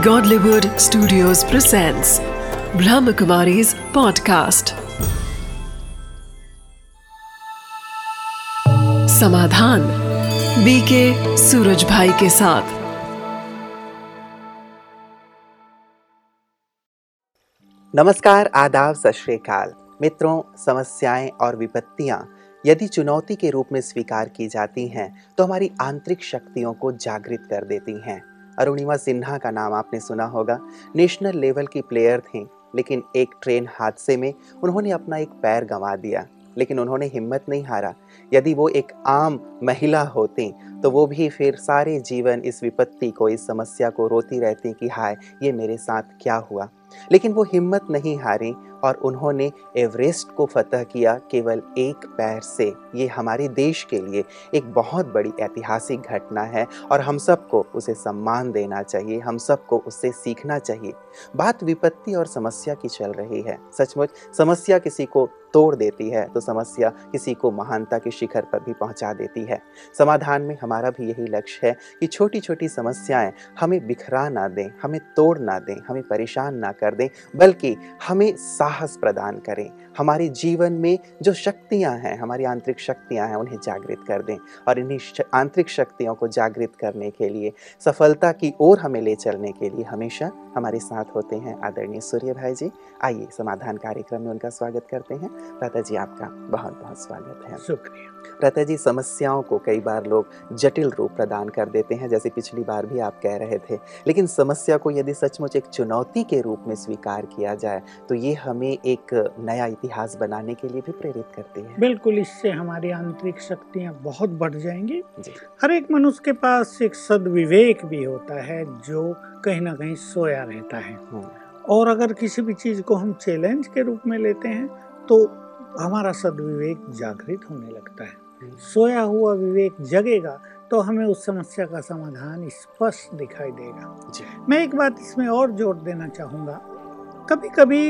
Godlywood Studios presents Brahmakumari's podcast. समाधान BK Suraj Bhai के साथ। नमस्कार, आदाब, सत मित्रों, समस्याएँ और विपत्तियाँ यदि चुनौती के रूप में स्वीकार की जाती हैं तो हमारी आंतरिक शक्तियों को जागृत कर देती हैं। अरुणिमा सिन्हा का नाम आपने सुना होगा। नेशनल लेवल की प्लेयर थी, लेकिन एक ट्रेन हादसे में उन्होंने अपना एक पैर गंवा दिया, लेकिन उन्होंने हिम्मत नहीं हारा। यदि वो एक आम महिला होती तो वो भी फिर सारे जीवन इस विपत्ति को, इस समस्या को रोती रहती कि हाय, ये मेरे साथ क्या हुआ? लेकिन वो हिम्मत नहीं हारी और उन्होंने एवरेस्ट को फतह किया केवल एक पैर से। ये हमारे देश के लिए एक बहुत बड़ी ऐतिहासिक घटना है और हम सबको उसे सम्मान देना चाहिए, हम सबको उससे सीखना चाहिए। बात विपत्ति और समस्या की चल रही है। सचमुच, समस्या किसी को तोड़ देती है तो समस्या किसी को महानता के शिखर पर भी पहुँचा देती है। समाधान में हमारा भी यही लक्ष्य है कि छोटी छोटी समस्याएँ हमें बिखरा ना दें, हमें तोड़ ना दें, हमें परेशान ना कर दें, बल्कि हमें साहस प्रदान करें। हमारे जीवन में जो शक्तियाँ हैं हमारी आंतरिक शक्तियाँ हैं उन्हें जागृत कर दें और इन्हीं आंतरिक शक्तियों को जागृत करने के लिए सफलता की ओर हमें ले चलने के लिए हमेशा हमारे साथ होते हैं आदरणीय सूर्य भाई जी। आइए समाधान कार्यक्रम में उनका स्वागत करते हैं। प्राता जी आपका बहुत बहुत स्वागत है। शुक्रिया। प्राता जी समस्याओं को कई बार लोग जटिल रूप प्रदान कर देते हैं जैसे पिछली बार भी आप कह रहे थे। लेकिन समस्या को यदि सचमुच एक चुनौती के रूप में स्वीकार किया जाए तो ये हमें एक नया इतिहास बनाने के लिए भी प्रेरित करती है। बिल्कुल इससे हमारी आंतरिक शक्तियाँ बहुत बढ़ जाएँगी। हर एक मनुष्य के पास एक सदविवेक भी होता है जो कहीं ना कहीं सोया रहता है। हम्म, और अगर किसी भी चीज़ को हम चैलेंज के रूप में लेते हैं तो हमारा सदविवेक जागृत होने लगता है। हम्म, सोया हुआ विवेक जगेगा तो हमें उस समस्या का समाधान स्पष्ट दिखाई देगा। मैं एक बात इसमें और जोड़ देना चाहूँगा। कभी कभी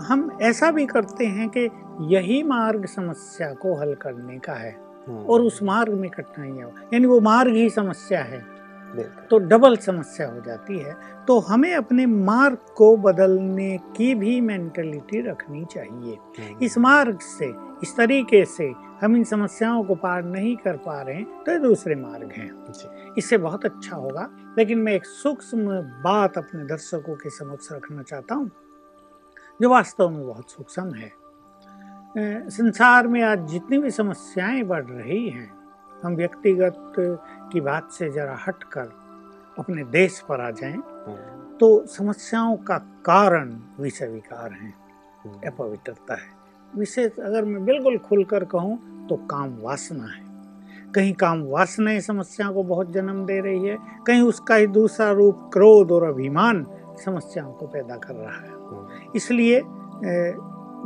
हम ऐसा भी करते हैं कि यही मार्ग समस्या को हल करने का है हम्म, और उस मार्ग में कठिनाइयाँ यानी वो मार्ग ही समस्या है। तो डबल समस्या हो जाती है। तो हमें अपने मार्ग को बदलने की भी मेंटलिटी रखनी चाहिए। हम्म, इस मार्ग से इस तरीके से हम इन समस्याओं को पार नहीं कर पा रहे हैं तो ये दूसरे मार्ग हैं। इससे बहुत अच्छा होगा। लेकिन मैं एक सूक्ष्म बात अपने दर्शकों के समक्ष रखना चाहता हूँ। जो वास्तव में बहुत सूक्ष्म है। संसार में आज जितनी भी समस्याएँ बढ़ रही हैं हम व्यक्तिगत की बात से जरा हटकर अपने देश पर आ जाएँ हम्म, तो समस्याओं का कारण विषय विकार हैं हम्म, अपवित्रता है। विशेष अगर मैं बिल्कुल खुलकर कहूँ तो काम वासना है। कहीं काम वासना इस समस्या को बहुत जन्म दे रही है कहीं उसका ही दूसरा रूप क्रोध और अभिमान समस्याओं को पैदा कर रहा है। इसलिए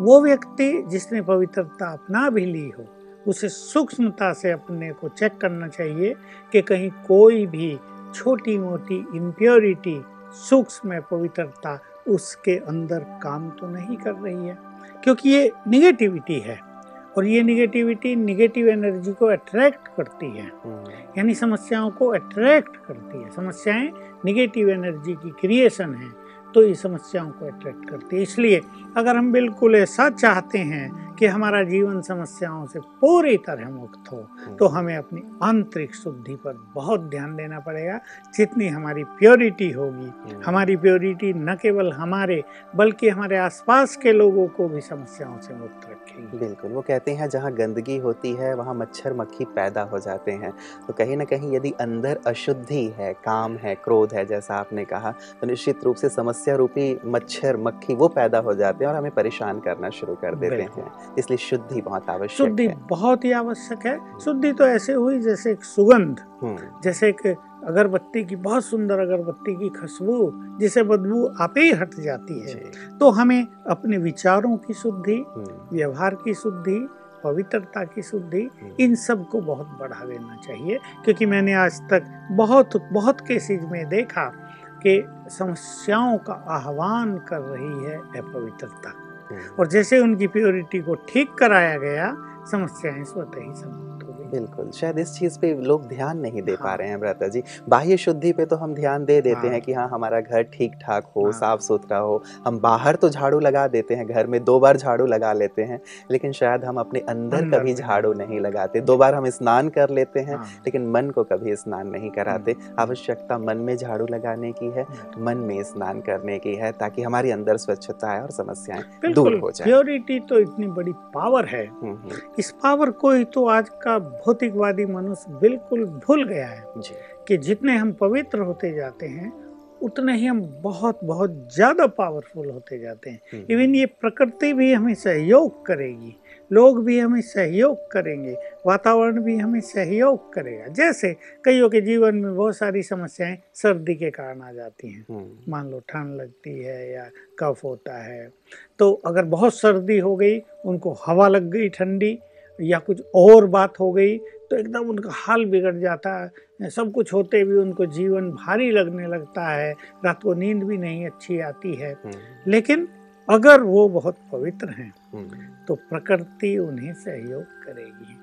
वो व्यक्ति जिसने पवित्रता अपना भी ली हो उसे सूक्ष्मता से अपने को चेक करना चाहिए कि कहीं कोई भी छोटी मोटी इम्प्योरिटी सूक्ष्म पवित्रता उसके अंदर काम तो नहीं कर रही है। क्योंकि ये निगेटिविटी है और ये निगेटिविटी निगेटिव एनर्जी को अट्रैक्ट करती है। हम्म, यानी समस्याओं को अट्रैक्ट करती है। समस्याएँ निगेटिव एनर्जी की क्रिएशन है। तो ये समस्याओं को अट्रैक्ट करती है। इसलिए अगर हम बिल्कुल ऐसा चाहते हैं कि हमारा जीवन समस्याओं से पूरी तरह मुक्त हो हम्म, तो हमें अपनी आंतरिक शुद्धि पर बहुत ध्यान देना पड़ेगा। जितनी हमारी प्योरिटी होगी हम्म, हमारी प्योरिटी न केवल हमारे बल्कि हमारे आसपास के लोगों को भी समस्याओं से मुक्त रखेगी। बिल्कुल वो कहते हैं जहाँ गंदगी होती है वहाँ मच्छर मक्खी पैदा हो जाते हैं। तो कहीं ना कहीं यदि अंदर अशुद्धि है काम है क्रोध है जैसा आपने कहा तो निश्चित रूप से समस्या रूपी मच्छर मक्खी वो पैदा हो जाते हैं और हमें परेशान करना शुरू कर देते हैं। इसलिए शुद्धि बहुत आवश्यक शुद्धि बहुत ही आवश्यक है। शुद्धि तो ऐसे हुई जैसे एक सुगंध हम्म, जैसे एक अगरबत्ती की बहुत सुंदर अगरबत्ती की खुशबू जिसे बदबू आपे ही हट जाती है। तो हमें अपने विचारों की शुद्धि हम्म, व्यवहार की शुद्धि पवित्रता की शुद्धि हम्म, इन सबको बहुत बढ़ा देना चाहिए। क्योंकि मैंने आज तक बहुत बहुत केसेज में देखा कि समस्याओं का आह्वान कर रही है अपवित्रता और जैसे उनकी प्योरिटी को ठीक कराया गया समस्याएँ स्वतः ही समाप्त बिल्कुल शायद इस चीज़ पे लोग ध्यान नहीं दे हाँ। पा हाँ। रहे हैं भ्राता जी बाह्य शुद्धि पे तो हम ध्यान दे देते हाँ। हैं कि हाँ हमारा घर ठीक ठाक हो हाँ। साफ़ सुथरा हो हम बाहर तो झाड़ू लगा देते हैं घर में दो बार झाड़ू लगा लेते हैं लेकिन शायद हम अपने अंदर कभी झाड़ू नहीं लगाते दो बार हम स्नान कर लेते हैं हाँ। लेकिन मन को कभी स्नान नहीं कराते आवश्यकता मन में झाड़ू लगाने की है मन में स्नान करने की है ताकि हमारे अंदर स्वच्छता आए और समस्याएँ दूर हो जाए प्योरिटी तो इतनी बड़ी पावर है इस पावर को ही तो आज का भौतिकवादी मनुष्य बिल्कुल भूल गया है जी। कि जितने हम पवित्र होते जाते हैं उतने ही हम बहुत बहुत ज़्यादा पावरफुल होते जाते हैं। हम्म, इवन ये प्रकृति भी हमें सहयोग करेगी लोग भी हमें सहयोग करेंगे वातावरण भी हमें सहयोग करेगा। जैसे कईयों के जीवन में बहुत सारी समस्याएँ सर्दी के कारण आ जाती हैं। हम्म, मान लो ठंड लगती है या कफ होता है तो अगर बहुत सर्दी हो गई उनको हवा लग गई ठंडी या कुछ और बात हो गई तो एकदम उनका हाल बिगड़ जाता है। सब कुछ होते भी उनको जीवन भारी लगने लगता है। रात को नींद भी नहीं अच्छी आती है। हम्म, लेकिन अगर वो बहुत पवित्र हैं हम्म, तो प्रकृति उन्हें सहयोग करेगी।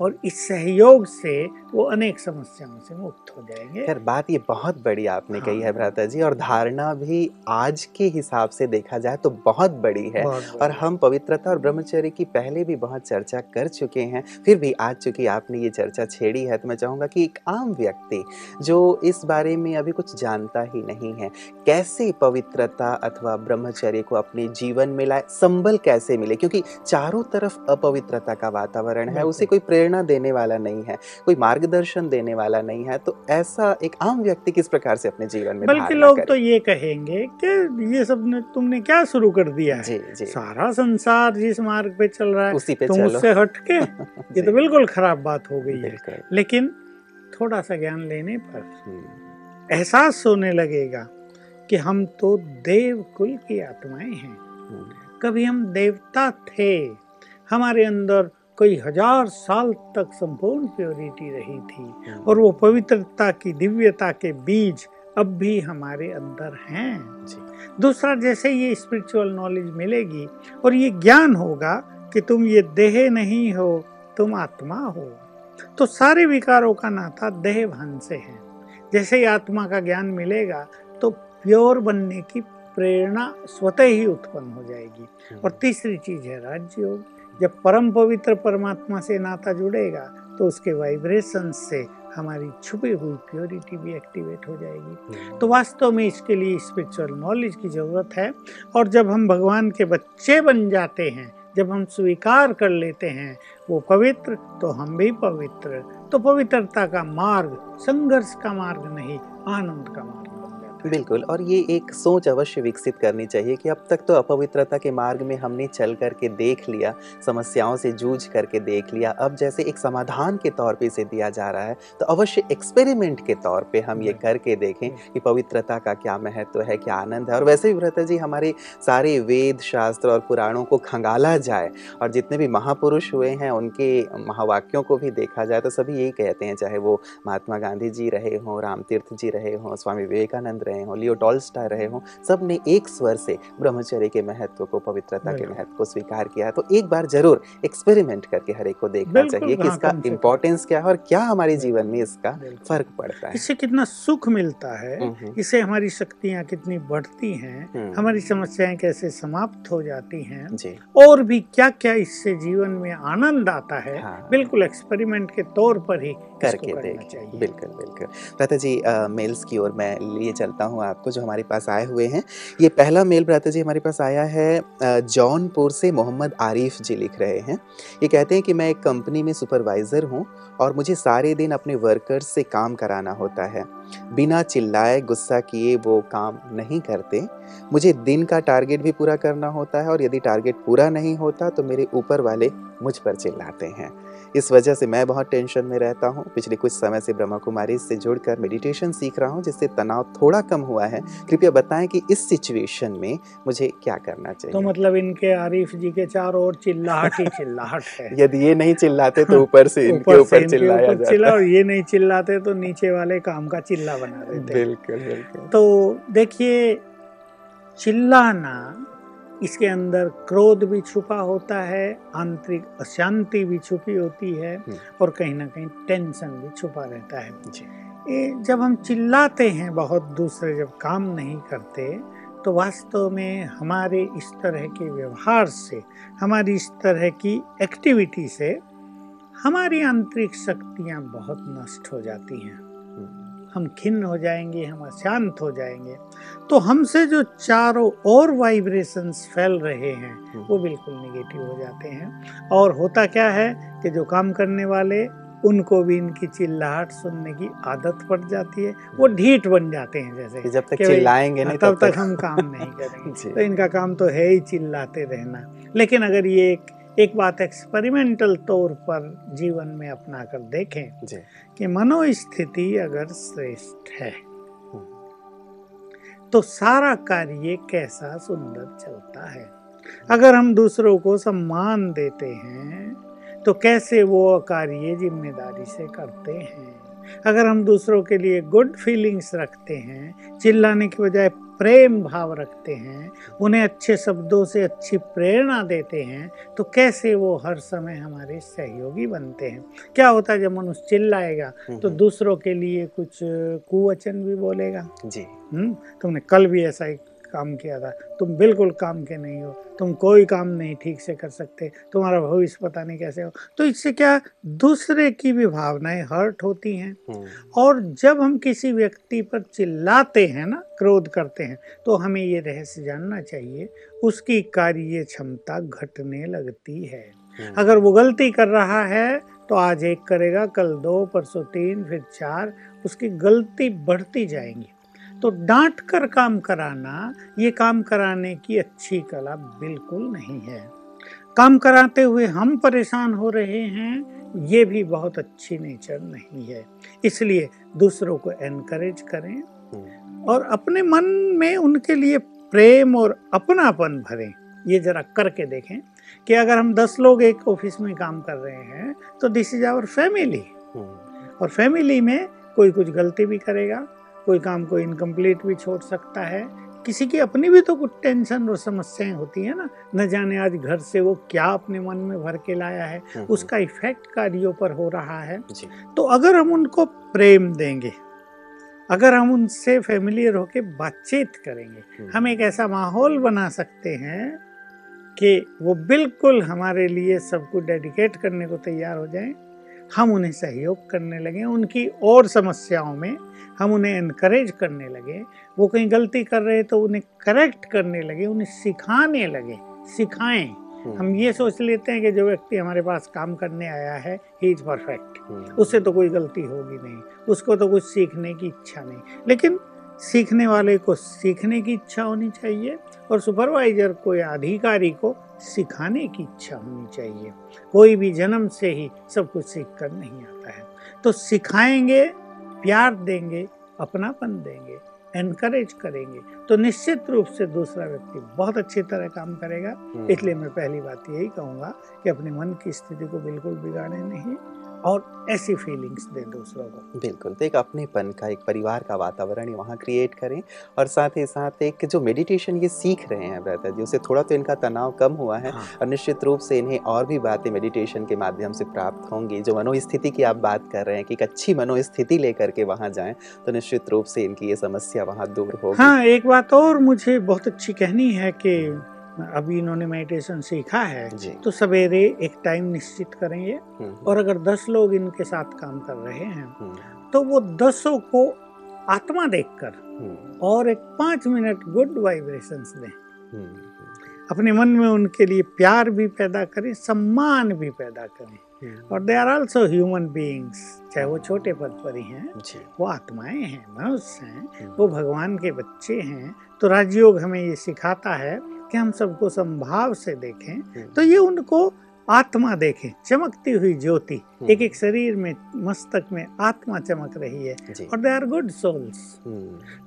और इस सहयोग से वो अनेक समस्याओं से मुक्त हो जाएँगे खैर बात ये बहुत बड़ी आपने हाँ। कही है हाँ। भ्राता जी और धारणा भी आज के हिसाब से देखा जाए तो बहुत बड़ी है बहुत बड़ी। और हम पवित्रता और ब्रह्मचर्य की पहले भी बहुत चर्चा कर चुके हैं फिर भी आज चूँकि आपने ये चर्चा छेड़ी है तो मैं चाहूँगा कि एक आम व्यक्ति जो इस बारे में अभी कुछ जानता ही नहीं है कैसे पवित्रता अथवा ब्रह्मचर्य को अपने जीवन में लाए संबल कैसे मिले क्योंकि चारों तरफ़ अपवित्रता का वातावरण है उसे कोई प्रेरणा देने वाला नहीं है कोई मार्गदर्शन देने वाला नहीं है तो ऐसा एक आम व्यक्ति किस प्रकार से अपने जीवन में बल्कि लोग तो ये कहेंगे कि ये सबने तुमने क्या शुरू कर दिया है? जी जी। सारा संसार जिस मार्ग पे चल रहा है उसी पे तुम चलो। उससे हट के ये तो बिल्कुल खराब बात हो गई है। लेकिन थोड़ा सा ज्ञान लेने पर हम्म, एहसास होने लगेगा कि हम तो देव कुल की आत्माएँ हैं। हम्म, कभी हम देवता थे हमारे अंदर कई हज़ार साल तक संपूर्ण प्योरिटी रही थी हम्म, और वो पवित्रता की दिव्यता के बीज अब भी हमारे अंदर हैं। जी, दूसरा जैसे ये स्पिरिचुअल नॉलेज मिलेगी और ये ज्ञान होगा कि तुम ये देह नहीं हो तुम आत्मा हो तो सारे विकारों का नाता देह भान से है। जैसे ही आत्मा का ज्ञान मिलेगा तो प्योर बनने की प्रेरणा स्वतः ही उत्पन्न हो जाएगी। और तीसरी चीज़ है राजयोग जब परम पवित्र परमात्मा से नाता जुड़ेगा तो उसके वाइब्रेशन से हमारी छुपी हुई प्योरिटी भी एक्टिवेट हो जाएगी। हम्म, तो वास्तव में इसके लिए स्पिरिचुअल नॉलेज की ज़रूरत है और जब हम भगवान के बच्चे बन जाते हैं जब हम स्वीकार कर लेते हैं वो पवित्र तो हम भी पवित्र। तो पवित्रता का मार्ग संघर्ष का मार्ग नहीं आनंद का मार्ग। बिल्कुल और ये एक सोच अवश्य विकसित करनी चाहिए कि अब तक तो अपवित्रता के मार्ग में हमने चल करके देख लिया समस्याओं से जूझ करके देख लिया अब जैसे एक समाधान के तौर पे इसे दिया जा रहा है तो अवश्य एक्सपेरिमेंट के तौर पे हम ये करके देखें कि पवित्रता का क्या महत्व है क्या आनंद है और वैसे भी व्रता जी हमारे सारे वेद शास्त्र और पुराणों को खंगाला जाए और जितने भी महापुरुष हुए हैं उनके महावाक्यों को भी देखा जाए तो सभी यही कहते हैं चाहे वो महात्मा गांधी जी रहे हों रामतीर्थ जी रहे हों स्वामी विवेकानंद रहे हों लियो टॉल्स्टाय रहे हों सबने एक स्वर से ब्रह्मचर्य के महत्व को पवित्रता के महत्व को स्वीकार किया। तो एक बार ज़रूर एक्सपेरिमेंट करके हर एक को देखना चाहिए कि इसका। इम्पोर्टेंस क्या है और क्या हमारे जीवन में इसका फ़र्क पड़ता है। इससे कितना सुख मिलता है हम्म, इससे हमारी शक्तियाँ कितनी बढ़ती हैं हम्म, हमारी समस्याएँ कैसे समाप्त हो जाती हैं और भी क्या क्या इससे जीवन में आनंद आता है हाँ। बिल्कुल एक्सपेरिमेंट के तौर पर ही करके करना देख चाहिए। बिल्कुल बिल्कुल। भ्राता जी मेल्स की ओर मैं लिए चलता हूँ आपको जो हमारे पास आए हुए हैं। ये पहला मेल भ्राता जी हमारे पास आया है जौनपुर से मोहम्मद आरिफ जी लिख रहे हैं। ये कहते हैं कि मैं एक कंपनी में सुपरवाइज़र हूँ और मुझे सारे दिन अपने वर्कर्स से काम कराना होता है। बिना चिल्लाए, गुस्सा किए वो काम नहीं करते। मुझे दिन का टारगेट भी पूरा करना होता है और यदि टारगेट पूरा नहीं होता तो मेरे ऊपर वाले मुझ पर चिल्लाते हैं। इस वजह से मैं बहुत टेंशन में रहता हूँ। पिछले कुछ समय से ब्रह्मा कुमारी से जुड़कर मेडिटेशन सीख रहा हूँ जिससे तनाव थोड़ा कम हुआ है। कृपया बताएँ कि इस सिचुएशन में मुझे क्या करना चाहिए? तो मतलब इनके आरिफ जी के चारों ओर चिल्लाहट ही चिल्लाहट है। यदि ये नहीं चिल्लाते तो ऊपर से इनके ऊपर चिल्लाया चिल्ला और ये नहीं चिल्लाते तो नीचे वाले काम का चिल्ला बना देते। बिल्कुल बिल्कुल। तो देखिए चिल्लाना इसके अंदर क्रोध भी छुपा होता है आंतरिक अशांति भी छुपी होती है हम्म। और कहीं ना कहीं टेंशन भी छुपा रहता है। ये जब हम चिल्लाते हैं बहुत दूसरे जब काम नहीं करते तो वास्तव में हमारे इस तरह के व्यवहार से हमारी इस तरह की एक्टिविटी से हमारी आंतरिक शक्तियाँ बहुत नष्ट हो जाती हैं। हम खिन्न हो जाएँगे हम अशांत हो जाएँगे। तो हमसे जो चारों और वाइब्रेशंस फैल रहे हैं वो बिल्कुल निगेटिव हो जाते हैं। और होता क्या है कि जो काम करने वाले उनको भी इनकी चिल्लाहट सुनने की आदत पड़ जाती है। वो ढीठ बन जाते हैं जैसे जब तक चिल्लाएँगे नहीं तब तक। तक हम काम नहीं करेंगे। तो इनका काम तो है ही चिल्लाते रहना। लेकिन अगर ये एक एक बात एक्सपेरिमेंटल तौर पर जीवन में अपना कर देखें जी। कि मनोस्थिति अगर श्रेष्ठ है तो सारा कार्य कैसा सुंदर चलता है। अगर हम दूसरों को सम्मान देते हैं तो कैसे वो कार्य ज़िम्मेदारी से करते हैं? अगर हम दूसरों के लिए गुड फीलिंग्स रखते हैं चिल्लाने के बजाय प्रेम भाव रखते हैं उन्हें अच्छे शब्दों से अच्छी प्रेरणा देते हैं तो कैसे वो हर समय हमारे सहयोगी बनते हैं? क्या होता है जब मनुष्य चिल्लाएगा तो हम्म, दूसरों के लिए कुछ कुवचन भी बोलेगा? जी। हम्म तुमने कल भी ऐसा ही काम किया था। तुम बिल्कुल काम के नहीं हो। तुम कोई काम नहीं ठीक से कर सकते। तुम्हारा भविष्य पता नहीं कैसे हो। तो इससे क्या दूसरे की भी भावनाएँ हर्ट होती हैं। हम्म, और जब हम किसी व्यक्ति पर चिल्लाते हैं ना क्रोध करते हैं तो हमें ये रहस्य जानना चाहिए उसकी कार्य क्षमता घटने लगती है। हम्म, अगर वो गलती कर रहा है तो आज एक करेगा कल दो परसों तीन फिर चार उसकी गलती बढ़ती जाएँगी। तो डांट कर काम कराना ये काम कराने की अच्छी कला बिल्कुल नहीं है। काम कराते हुए हम परेशान हो रहे हैं ये भी बहुत अच्छी नेचर नहीं है। इसलिए दूसरों को एनकरेज करें हम्म, और अपने मन में उनके लिए प्रेम और अपनापन भरें। ये जरा करके देखें कि अगर हम दस लोग एक ऑफ़िस में काम कर रहे हैं तो दिस इज़ आवर फैमिली और फैमिली में कोई कुछ गलती भी करेगा कोई काम को इनकम्प्लीट भी छोड़ सकता है। किसी की अपनी भी तो कुछ टेंशन और समस्याएँ होती है ना। न जाने आज घर से वो क्या अपने मन में भर के लाया है। हम्म, उसका इफ़ेक्ट कार्यों पर हो रहा है। तो अगर हम उनको प्रेम देंगे अगर हम उनसे फेमिलियर होके बातचीत करेंगे हम्म, हम एक ऐसा माहौल बना सकते हैं कि वो बिल्कुल हमारे लिए सबको डेडिकेट करने को तैयार हो जाएँ। हम उन्हें सहयोग करने लगे उनकी और समस्याओं में हम उन्हें इनक्रेज करने लगे। वो कहीं गलती कर रहे तो उन्हें करेक्ट करने लगे उन्हें सिखाने लगे सिखाएँ। हम्म, हम ये सोच लेते हैं कि जो व्यक्ति हमारे पास काम करने आया है ही इज़ परफेक्ट उससे तो कोई गलती होगी नहीं उसको तो कुछ सीखने की इच्छा नहीं। लेकिन सीखने वाले को सीखने की इच्छा होनी चाहिए और सुपरवाइजर को या अधिकारी को सिखाने की इच्छा होनी चाहिए। कोई भी जन्म से ही सब कुछ सीख कर नहीं आता है। तो सिखाएँगे प्यार देंगे अपनापन देंगे एनकरेज करेंगे। तो निश्चित रूप से दूसरा व्यक्ति बहुत अच्छी तरह काम करेगा। हम्म, इसलिए मैं पहली बात यही कहूँगा कि अपने मन की स्थिति को बिल्कुल बिगाड़े नहीं। और ऐसी फीलिंग्स दें दूसरों को। बिल्कुल तो एक अपनेपन का एक परिवार का वातावरण वहाँ क्रिएट करें और साथ ही साथ एक जो मेडिटेशन ये सीख रहे हैं ब्रदर जी उससे थोड़ा तो इनका तनाव कम हुआ है हाँ। और निश्चित रूप से इन्हें और भी बातें मेडिटेशन के माध्यम से प्राप्त होंगी। जो मनोस्थिति की आप बात कर रहे हैं कि एक अच्छी मनोस्थिति लेकर के वहाँ जाएँ तो निश्चित रूप से इनकी ये समस्या वहाँ दूर होगी। हाँ एक बात और मुझे बहुत अच्छी कहनी है कि अभी इन्होंने मेडिटेशन सीखा है तो सवेरे एक टाइम निश्चित करेंगे हम्म, और अगर दस लोग इनके साथ काम कर रहे हैं हम्म, तो वो दसों को आत्मा देखकर हम्म, और एक पाँच मिनट गुड वाइब्रेशंस दें। हम्म, अपने मन में उनके लिए प्यार भी पैदा करें सम्मान भी पैदा करें। हम्म, और they are also human beings चाहे वो छोटे पद पर ही हैं वो आत्माएँ हैं मनुष्य हैं हम्म, वो भगवान के बच्चे हैं। तो राजयोग हमें ये सिखाता है कि हम सबको संभाव से देखें हम्म, तो ये उनको आत्मा देखें चमकती हुई ज्योति। हम्म, एक एक शरीर में मस्तक में आत्मा चमक रही है। और दे आर गुड सोल्स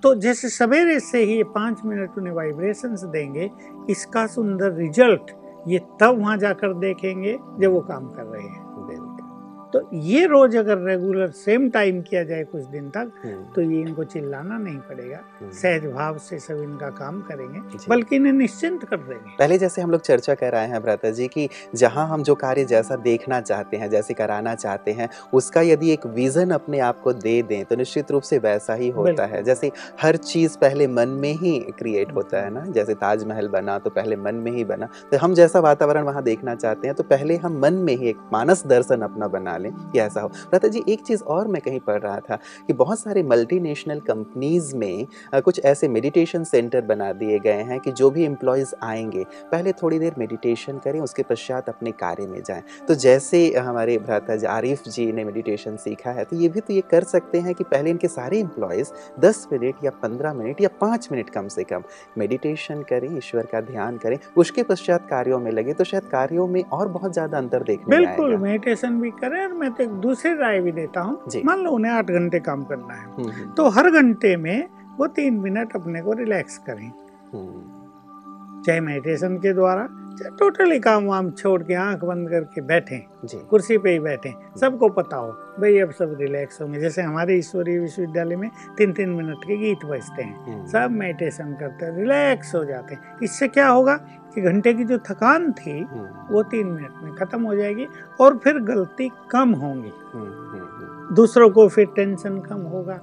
तो जैसे सवेरे से ही ये पाँच मिनट उन्हें वाइब्रेशंस देंगे इसका सुंदर रिज़ल्ट ये तब वहाँ जाकर देखेंगे जब वो काम कर रहे हैं। तो ये रोज अगर रेगुलर सेम टाइम किया जाए कुछ दिन तक हम्म, तो ये इनको चिल्लाना नहीं पड़ेगा। हम्म। सहज भाव से सब इनका काम करेंगे बल्कि इन्हें निश्चिंत कर देंगे। पहले जैसे हम लोग चर्चा कर रहे हैं भ्राता जी कि जहाँ हम जो कार्य जैसा देखना चाहते हैं जैसे कराना चाहते हैं उसका यदि एक विजन अपने आप को दे दें तो निश्चित रूप से वैसा ही होता है। जैसे हर चीज़ पहले मन में ही क्रिएट होता है ना? जैसे ताजमहल बना तो पहले मन में ही बना। तो हम जैसा वातावरण वहाँ देखना चाहते हैं तो पहले हम मन में ही एक मानस दर्शन अपना बना लें कि ऐसा हो। भ्राता जी, एक चीज़ और मैं कहीं पढ़ रहा था कि बहुत सारे मल्टीनेशनल कंपनीज़ में कुछ ऐसे मेडिटेशन सेंटर बना दिए गए हैं कि जो भी एम्प्लॉयज़ आएँगे, पहले थोड़ी देर मेडिटेशन करें, उसके पश्चात अपने कार्य में जाएँ। तो जैसे हमारे भ्राता जी, आरिफ जी ने मेडिटेशन सीखा है तो ये भी तो ये कर सकते हैं कि पहले इनके सारे एम्प्लॉयज़ 10 मिनट या 15 मिनट या 5 मिनट कम से कम मेडिटेशन करें, ईश्वर का ध्यान करें, उसके पश्चात कार्यों में लगे तो शायद कार्यों में और बहुत ज़्यादा अंतर देखने बिल्कुल मेडिटेशन भी करें और मैं तो एक दूसरी राय भी देता। हूँ। मान लो उन्हें आठ घंटे काम करना है। हम्म, हम्म, तो हर घंटे में वो तीन मिनट अपने को रिलैक्स करें। हम्म, चाहे मेडिटेशन के द्वारा टोटली काम वाम छोड़ के आँख बंद करके बैठें कुर्सी पे ही बैठे सबको पता हो भाई अब सब रिलैक्स होंगे जैसे हमारे ईश्वरीय विश्वविद्यालय में तीन तीन मिनट के गीत बजते हैं। हम्म, सब मेडिटेशन करते हैं रिलैक्स हो जाते हैं। इससे क्या होगा कि घंटे की जो थकान थी हम्म, वो तीन मिनट में खत्म हो जाएगी और फिर गलती कम होंगी। हम्म, दूसरों को फिर टेंशन कम होगा।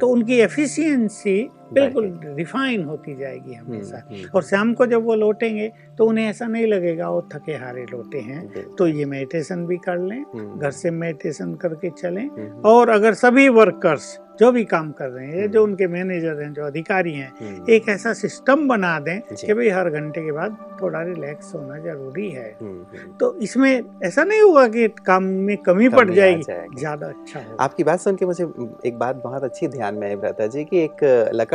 तो उनकी एफिशिएंसी बिल्कुल रिफाइन होती जाएगी हम्म, हमेशा हम्म, और शाम को जब वो लौटेंगे तो उन्हें ऐसा नहीं लगेगा वो थके हारे लौटे हैं। तो ये मेडिटेशन भी कर लें हम्म, घर से मेडिटेशन करके चलें। हम्म, और अगर सभी वर्कर्स जो भी काम कर रहे हैं जो हम्म। उनके मैनेजर हैं जो अधिकारी हैं हम्म, एक ऐसा सिस्टम बना दें कि भाई हर घंटे के बाद थोड़ा रिलैक्स होना ज़रूरी है। हम्म, हम्म। तो इसमें ऐसा नहीं होगा कि काम में कमी पड़ जाएगी। ज़्यादा अच्छा आपकी बात सुन के मुझे एक बात बहुत अच्छी ध्यान में आई भ्राता जी कि एक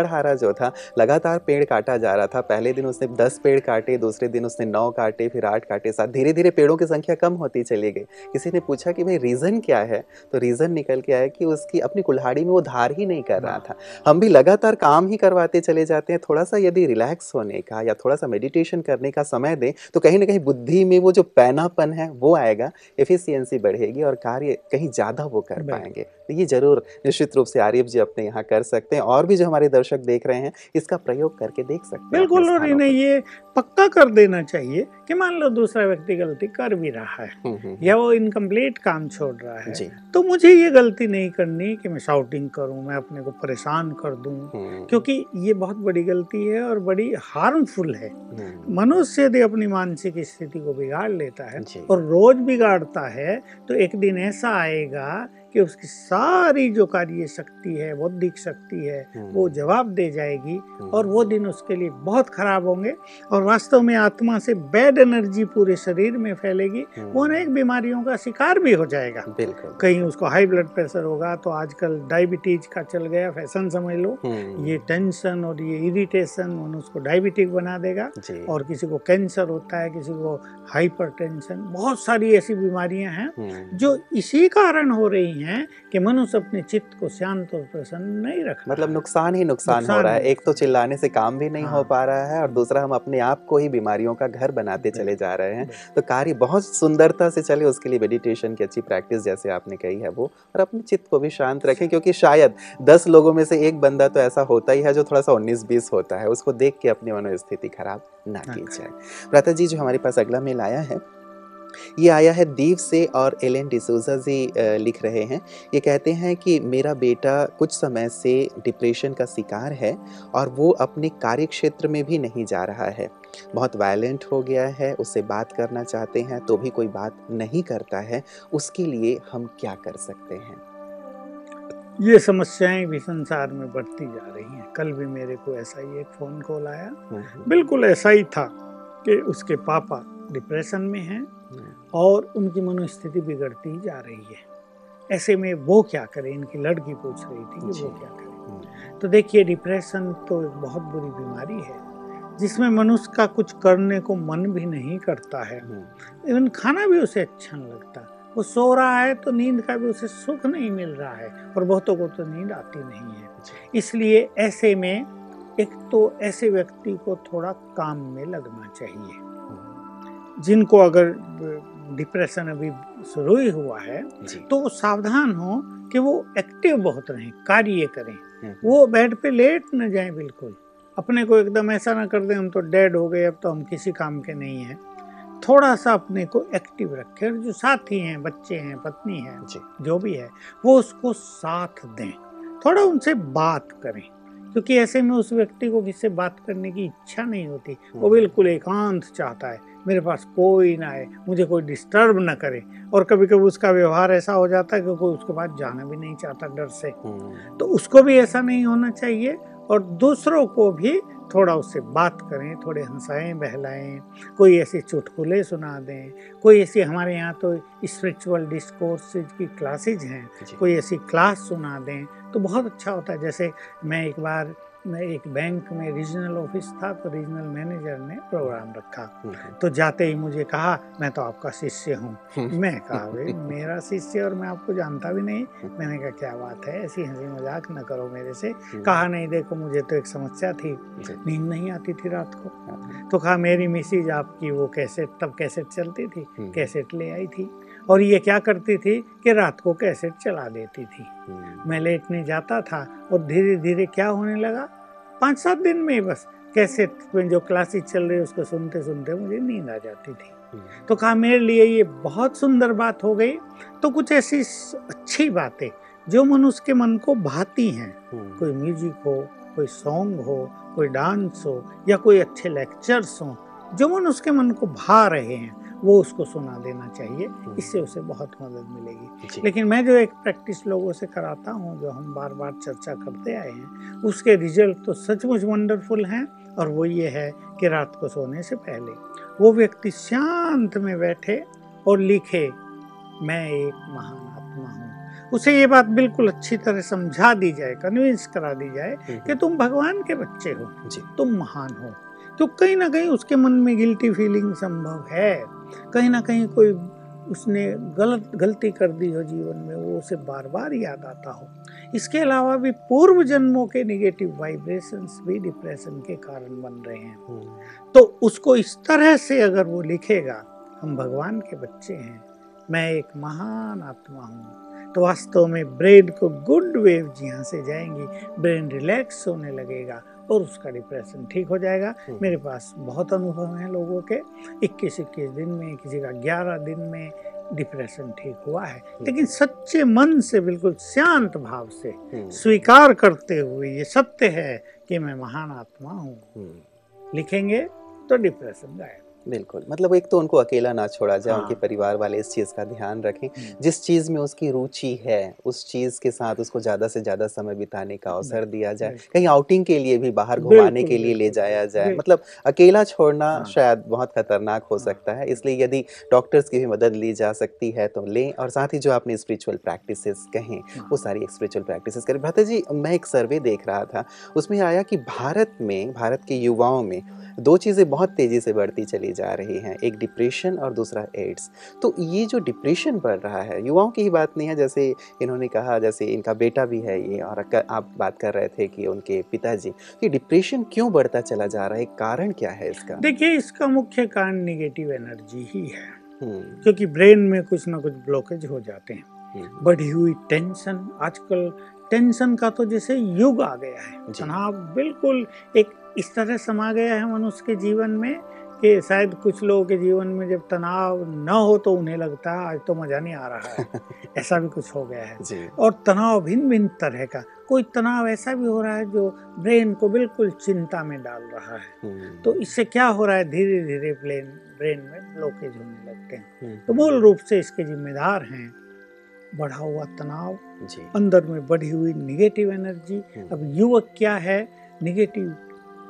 लकड़हारा जो था लगातार पेड़ काटा जा रहा था। पहले दिन उसने दस पेड़ काटे दूसरे दिन उसने नौ काटे फिर आठ काटे सात धीरे धीरे पेड़ों की संख्या कम होती चली गई। किसी ने पूछा कि भाई रीज़न क्या है? तो रीज़न निकल के आया कि उसकी अपनी कुल्हाड़ी में वो धार ही नहीं कर रहा था। हम भी लगातार काम ही करवाते चले जाते हैं। थोड़ा सा यदि रिलैक्स होने का या थोड़ा सा मेडिटेशन करने का समय दें तो कहीं ना कहीं बुद्धि में वो जो पैनापन है वो आएगा। एफिशिएंसी बढ़ेगी और कार्य कहीं ज़्यादा वो कर पाएँगे। तो ये ज़रूर निश्चित रूप से आरिफ जी अपने यहाँ कर सकते हैं और भी जो हमारे दर्शक देख रहे हैं इसका प्रयोग करके देख सकते हैं बिल्कुल और इन्हें ये पक्का कर देना चाहिए कि मान लो दूसरा व्यक्ति गलती कर भी रहा है हम्म, हम्म, या वो इनकम्प्लीट काम छोड़ रहा है तो मुझे ये गलती नहीं करनी कि मैं शाउटिंग करूँ मैं अपने को परेशान कर दूँ हम्म, क्योंकि ये बहुत बड़ी गलती है और बड़ी हार्मफुल है। हम्म, मनुष्य यदि अपनी मानसिक स्थिति को बिगाड़ लेता है और रोज बिगाड़ता है तो एक दिन ऐसा आएगा कि उसकी सारी जो कार्य शक्ति है बौद्धिक शक्ति है हम्म, वो जवाब दे जाएगी हम्म, और वो दिन उसके लिए बहुत खराब होंगे और वास्तव में आत्मा से बैड एनर्जी पूरे शरीर में फैलेगी हम्म, वो अनेक बीमारियों का शिकार भी हो जाएगा। बिल्कुल। कहीं उसको हाई ब्लड प्रेशर होगा तो आजकल डायबिटीज़ का चल गया फ़ैशन समझ लो। ये टेंशन और ये इरिटेशन उसको डायबिटिक बना देगा और किसी को कैंसर होता है किसी को हाइपरटेंशन बहुत सारी ऐसी बीमारियाँ हैं जो इसी कारण हो रही हैं कि मनुष्य अपने चित्त को शांत और प्रसन्न नहीं रख मतलब नुकसान ही नुकसान नुकसान हो रहा है। एक तो चिल्लाने से काम भी नहीं हाँ। हो। हाँ। पा रहा है और दूसरा हम अपने आप को ही बीमारियों का घर बनाते चले जा रहे हैं। तो कार्य बहुत सुंदरता से चले उसके लिए मेडिटेशन की अच्छी प्रैक्टिस जैसे आपने कही है वो। और अपने चित्त को भी शांत रखें क्योंकि शायद दस लोगों में से एक बंदा तो ऐसा होता ही है जो थोड़ा सा उन्नीस बीस होता है। उसको देख के अपनी मनोस्थिति खराब ना की हाँ। जाए। प्राता जी जो हमारे पास अगला मेल आया है ये आया है दीव से और एलेन डिसोजा जी लिख रहे हैं। ये कहते हैं कि मेरा बेटा कुछ समय से डिप्रेशन का शिकार है और वो अपने कार्य क्षेत्र में भी नहीं जा रहा है। बहुत वायलेंट हो गया है उससे बात करना चाहते हैं तो भी कोई बात नहीं करता है उसके लिए हम क्या कर सकते हैं? ये समस्याएँ भी संसार में बढ़ती जा रही हैं। कल भी मेरे को ऐसा ही एक फ़ोन कॉल आया। हम्म, बिल्कुल ऐसा ही था कि उसके पापा डिप्रेशन में हैं हम्म, और उनकी मनोस्थिति बिगड़ती ही जा रही है। ऐसे में वो क्या करे? इनकी लड़की पूछ रही थी कि वो क्या करे? हम्म, तो देखिए डिप्रेशन तो एक बहुत बुरी बीमारी है जिसमें मनुष्य का कुछ करने को मन भी नहीं करता है। हम्म, इवन खाना भी उसे अच्छा नहीं लगता। वो सो रहा है तो नींद का भी उसे सुख नहीं मिल रहा है और बहुतों को तो नींद आती नहीं है। इसलिए ऐसे में एक तो ऐसे व्यक्ति को थोड़ा काम में लगना चाहिए। हम्म, जिनको अगर डिप्रेशन अभी शुरू ही हुआ है तो वो सावधान हो कि वो एक्टिव बहुत रहें कार्य करें। हम्म, वो बेड पे लेट न जाएँ बिल्कुल। अपने को एकदम ऐसा ना कर दें हम तो डेड हो गए अब तो हम किसी काम के नहीं हैं। थोड़ा सा अपने को एक्टिव रखें और जो साथी हैं बच्चे हैं पत्नी हैं जो। भी है वो उसको साथ दें। थोड़ा उनसे बात करें क्योंकि ऐसे में उस व्यक्ति को किससे बात करने की इच्छा नहीं होती। वो हम्म, बिल्कुल एकांत चाहता है। मेरे पास कोई ना आए मुझे कोई डिस्टर्ब ना करे। और कभी कभी उसका व्यवहार ऐसा हो जाता है कि कोई उसके पास जाना भी नहीं चाहता डर से। हम्म, तो उसको भी ऐसा नहीं होना चाहिए और दूसरों को भी थोड़ा उससे बात करें थोड़े हंसाएँ बहलाएँ कोई ऐसे चुटकुले सुना दें कोई ऐसी हमारे यहाँ तो स्पिरिचुअल डिस्कोर्स की क्लासेज हैं कोई ऐसी क्लास सुना दें तो बहुत अच्छा होता है। जैसे मैं एक बार मैं एक बैंक में रीजनल ऑफ़िस था तो रीजनल मैनेजर ने प्रोग्राम रखा। हम्म, तो जाते ही मुझे कहा मैं तो आपका शिष्य हूँ। हम्म। मैं कहा भाई मेरा शिष्य और मैं आपको जानता भी नहीं। हम्म। मैंने कहा क्या बात है ऐसी हँसी मज़ाक न करो मेरे से। कहा नहीं देखो मुझे तो एक समस्या थी। नींद नहीं आती थी रात को। तो कहा मेरी मिसीज आपकी वो कैसेट तब कैसेट चलती थी। कैसेट ले आई थी। और ये क्या करती थी कि रात को कैसेट चला देती थी। हम्म, मैं लेटने जाता था और धीरे धीरे क्या होने लगा? पाँच सात दिन में ही बस कैसेट में जो क्लासेस चल रही उसको सुनते सुनते मुझे नींद आ जाती थी। हम्म, तो कहा मेरे लिए ये बहुत सुंदर बात हो गई। तो कुछ ऐसी अच्छी बातें जो मनुष्य के मन को भाती हैं। हम्म, कोई म्यूज़िक हो कोई सॉन्ग हो कोई डांस हो या कोई अच्छे लेक्चर्स हो जो मनुष्य के मन को भा रहे हैं। वो उसको सुना देना चाहिए। इससे उसे बहुत मदद मिलेगी। लेकिन मैं जो एक प्रैक्टिस लोगों से कराता हूँ जो हम बार बार चर्चा करते आए हैं उसके रिज़ल्ट तो सचमुच वंडरफुल हैं और वो ये है कि रात को सोने से पहले वो व्यक्ति शांत में बैठे और लिखे मैं एक महान आत्मा हूँ। उसे ये बात बिल्कुल अच्छी तरह समझा दी जाए कन्विंस करा दी जाए हम्म, कि तुम भगवान के बच्चे हो तुम महान हो। तो कहीं ना कहीं उसके मन में गिल्टी फीलिंग संभव है। कहीं ना कहीं कोई उसने गलत गलती कर दी हो जीवन में वो उसे बार बार याद आता हो। इसके अलावा भी पूर्व जन्मों के निगेटिव वाइब्रेशंस भी डिप्रेशन के कारण बन रहे हैं। हम्म, तो उसको इस तरह से अगर वो लिखेगा हम भगवान के बच्चे हैं मैं एक महान आत्मा हूँ। तो वास्तव में ब्रेन को गुड वेव यहाँ से जाएँगी ब्रेन रिलैक्स होने लगेगा और उसका डिप्रेशन ठीक हो जाएगा। हम्म। मेरे पास बहुत अनुभव हैं लोगों के। 21 21 दिन में किसी का 11 दिन में डिप्रेशन ठीक हुआ है। लेकिन सच्चे मन से बिल्कुल शांत भाव से हम्म, स्वीकार करते हुए ये सत्य है कि मैं महान आत्मा हूँ। हम्म, लिखेंगे तो डिप्रेशन गायब। बिल्कुल। मतलब एक तो उनको अकेला ना छोड़ा जाए हाँ। उनके परिवार वाले इस चीज़ का ध्यान रखें। जिस चीज़ में उसकी रुचि है उस चीज़ के साथ उसको ज़्यादा से ज़्यादा समय बिताने का अवसर दिया जाए। कहीं आउटिंग के लिए भी बाहर घुमाने के लिए ले जाया जाए। मतलब अकेला छोड़ना हाँ। शायद बहुत खतरनाक हो हाँ। सकता है। इसलिए यदि डॉक्टर्स की भी मदद ली जा सकती है तो लें। और साथ ही जो आपने स्पिरिचुअल प्रैक्टिसेस कहें हाँ। वो सारी स्पिरिचुअल प्रैक्टिसेस करें। भ्राता जी मैं एक सर्वे देख रहा था। उसमें आया कि भारत में भारत के युवाओं में दो चीज़ें बहुत तेज़ी से बढ़ती चली जा रही हैं एक डिप्रेशन और दूसरा एड्स तो ये जो डिप्रेशन बढ़ रहा है युवाओं की ही बात नहीं है जैसे इन्होंने कहा जैसे इनका बेटा भी है ये और आप बात कर रहे थे कि उनके पिताजी ये डिप्रेशन क्यों बढ़ता चला जा रहा है कारण क्या है इसका? देखिए इसका मुख्य कारण निगेटिव एनर्जी ही है। हम्म, क्योंकि ब्रेन में कुछ ना कुछ ब्लॉकेज हो जाते हैं। हम्म, बढ़ी हुई टेंशन आजकल टेंशन का तो जैसे युग आ गया है। जी। तनाव बिल्कुल एक इस तरह समा गया है मनुष्य के जीवन में कि शायद कुछ लोगों के जीवन में जब तनाव न हो तो उन्हें लगता है आज तो मज़ा नहीं आ रहा है। ऐसा भी कुछ हो गया है। और तनाव भिन्न भिन्न तरह का कोई तनाव ऐसा भी हो रहा है जो ब्रेन को बिल्कुल चिंता में डाल रहा है। हम्म, तो इससे क्या हो रहा है? धीरे धीरे ब्रेन ब्रेन में ब्लॉकेज होने लगते हैं। हम्म, तो मूल रूप से इसके जिम्मेदार हैं बढ़ा हुआ तनाव जी। अंदर में बढ़ी हुई निगेटिव एनर्जी हम्म, अब युवक क्या है? निगेटिव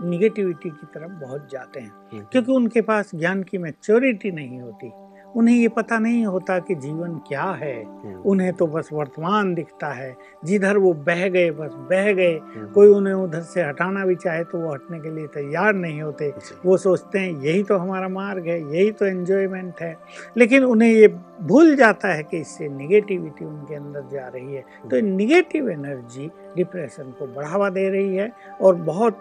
निगेटिविटी की तरफ़ बहुत जाते हैं। हम्म, क्योंकि उनके पास ज्ञान की मैच्योरिटी नहीं होती। उन्हें ये पता नहीं होता कि जीवन क्या है। हम्म, उन्हें तो बस वर्तमान दिखता है। जिधर वो बह गए बस बह गए। हम्म, कोई उन्हें उधर से हटाना भी चाहे तो वो हटने के लिए तैयार नहीं होते। वो सोचते हैं यही तो हमारा मार्ग है यही तो एन्जॉयमेंट है। लेकिन उन्हें ये भूल जाता है कि इससे निगेटिविटी उनके अंदर जा रही है। तो निगेटिव एनर्जी डिप्रेशन को बढ़ावा दे रही है और बहुत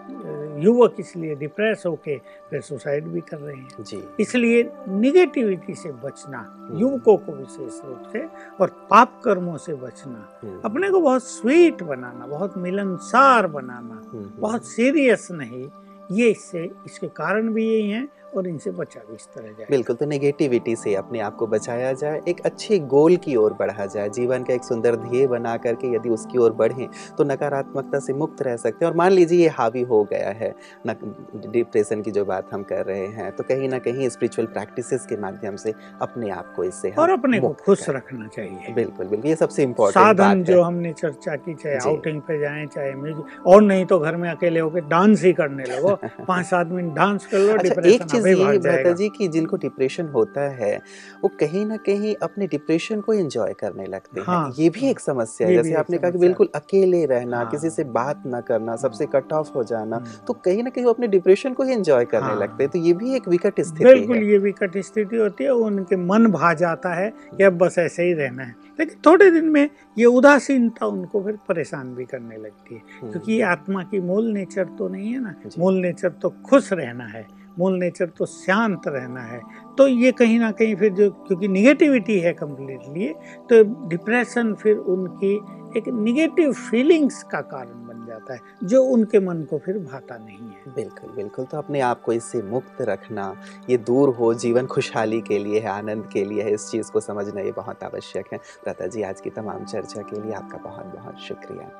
युवक इसलिए डिप्रेस होके फिर सुसाइड भी कर रहे हैं। जी। इसलिए निगेटिविटी से बचना हम्म। युवकों को विशेष रूप से और पाप कर्मों से बचना। हम्म, अपने को बहुत स्वीट बनाना बहुत मिलनसार बनाना हम्म, बहुत सीरियस नहीं ये इससे इसके कारण भी यही हैं। और इनसे बचा भी इस तरह जाए। बिल्कुल तो नेगेटिविटी से अपने आप को बचाया जाए एक अच्छे गोल की ओर बढ़ा जाए जीवन का एक सुंदर ध्येय बना करके यदि उसकी ओर बढ़ें तो नकारात्मकता से मुक्त रह सकते हैं। और मान लीजिए ये हावी हो गया है डिप्रेशन की जो बात हम कर रहे हैं तो कहीं ना कहीं स्पिरिचुअल प्रैक्टिसेस के माध्यम से अपने आप को इससे और अपने को खुश रखना चाहिए। बिल्कुल बिल्कुल ये सबसे इम्पोर्टेंट साधन जो हमने चर्चा की चाहे आउटिंग पे जाएँ चाहे म्यूज़िक और नहीं तो घर में अकेले होकर डांस ही करने लगो। पाँच सात मिनट डांस कर लो अच्छा एक डिप्रेशन चीज़ अभी ये भाग बता जाएगा जी कि जिनको डिप्रेशन होता है वो कहीं ना कहीं अपने डिप्रेशन को एंजॉय करने लगते हैं। हाँ, ये भी एक समस्या है। जैसे आपने कहा कि बिल्कुल अकेले रहना हाँ। किसी से बात ना करना सबसे कट ऑफ़ हो जाना हम्म। तो कहीं ना कहीं वो अपने डिप्रेशन को ही एंजॉय करने हाँ। लगते हैं। तो ये भी एक विकट स्थिति बिल्कुल ये विकट स्थिति होती है उनके मन भा जाता है कि अब बस ऐसे ही रहना है। लेकिन थोड़े दिन में ये उदासीनता उनको फिर परेशान भी करने लगती है हम्म, क्योंकि ये आत्मा की मूल नेचर तो नहीं है ना मूल नेचर तो खुश रहना है। मूल नेचर तो शांत रहना है। तो ये कहीं ना कहीं फिर जो, क्योंकि निगेटिविटी है कम्प्लीटली तो डिप्रेशन फिर उनकी एक निगेटिव फीलिंग्स का कारण बन जाता है, जो उनके मन को फिर भाता नहीं है। बिल्कुल बिल्कुल। तो अपने आप को इससे मुक्त रखना, ये दूर हो जीवन खुशहाली के लिए है, आनंद के लिए है, इस चीज़ को समझना ये बहुत आवश्यक है। प्रता जी, आज की तमाम चर्चा के लिए आपका बहुत बहुत शुक्रिया।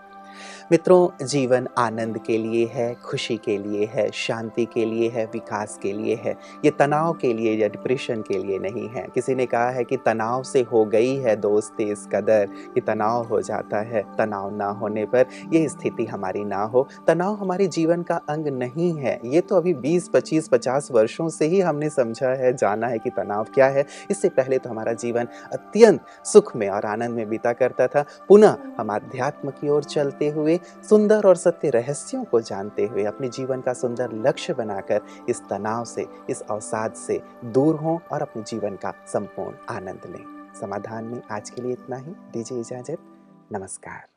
मित्रों, जीवन आनंद के लिए है, खुशी के लिए है, शांति के लिए है, विकास के लिए है। ये तनाव के लिए या डिप्रेशन के लिए नहीं है। किसी ने कहा है कि तनाव से हो गई है दोस्ती इस कदर कि तनाव हो जाता है। तनाव ना होने पर ये स्थिति हमारी ना हो। तनाव हमारे जीवन का अंग नहीं है। ये तो अभी 20 25 50 वर्षों से ही हमने समझा है, जाना है कि तनाव क्या है। इससे पहले तो हमारा जीवन अत्यंत सुख में और आनंद में बीता करता था। पुनः हम आध्यात्म की ओर चलते हुए, सुंदर और सत्य रहस्यों को जानते हुए अपने जीवन का सुंदर लक्ष्य बनाकर इस तनाव से, इस अवसाद से दूर हों और अपने जीवन का संपूर्ण आनंद लें। समाधान में आज के लिए इतना ही। दीजिए इजाज़त। नमस्कार।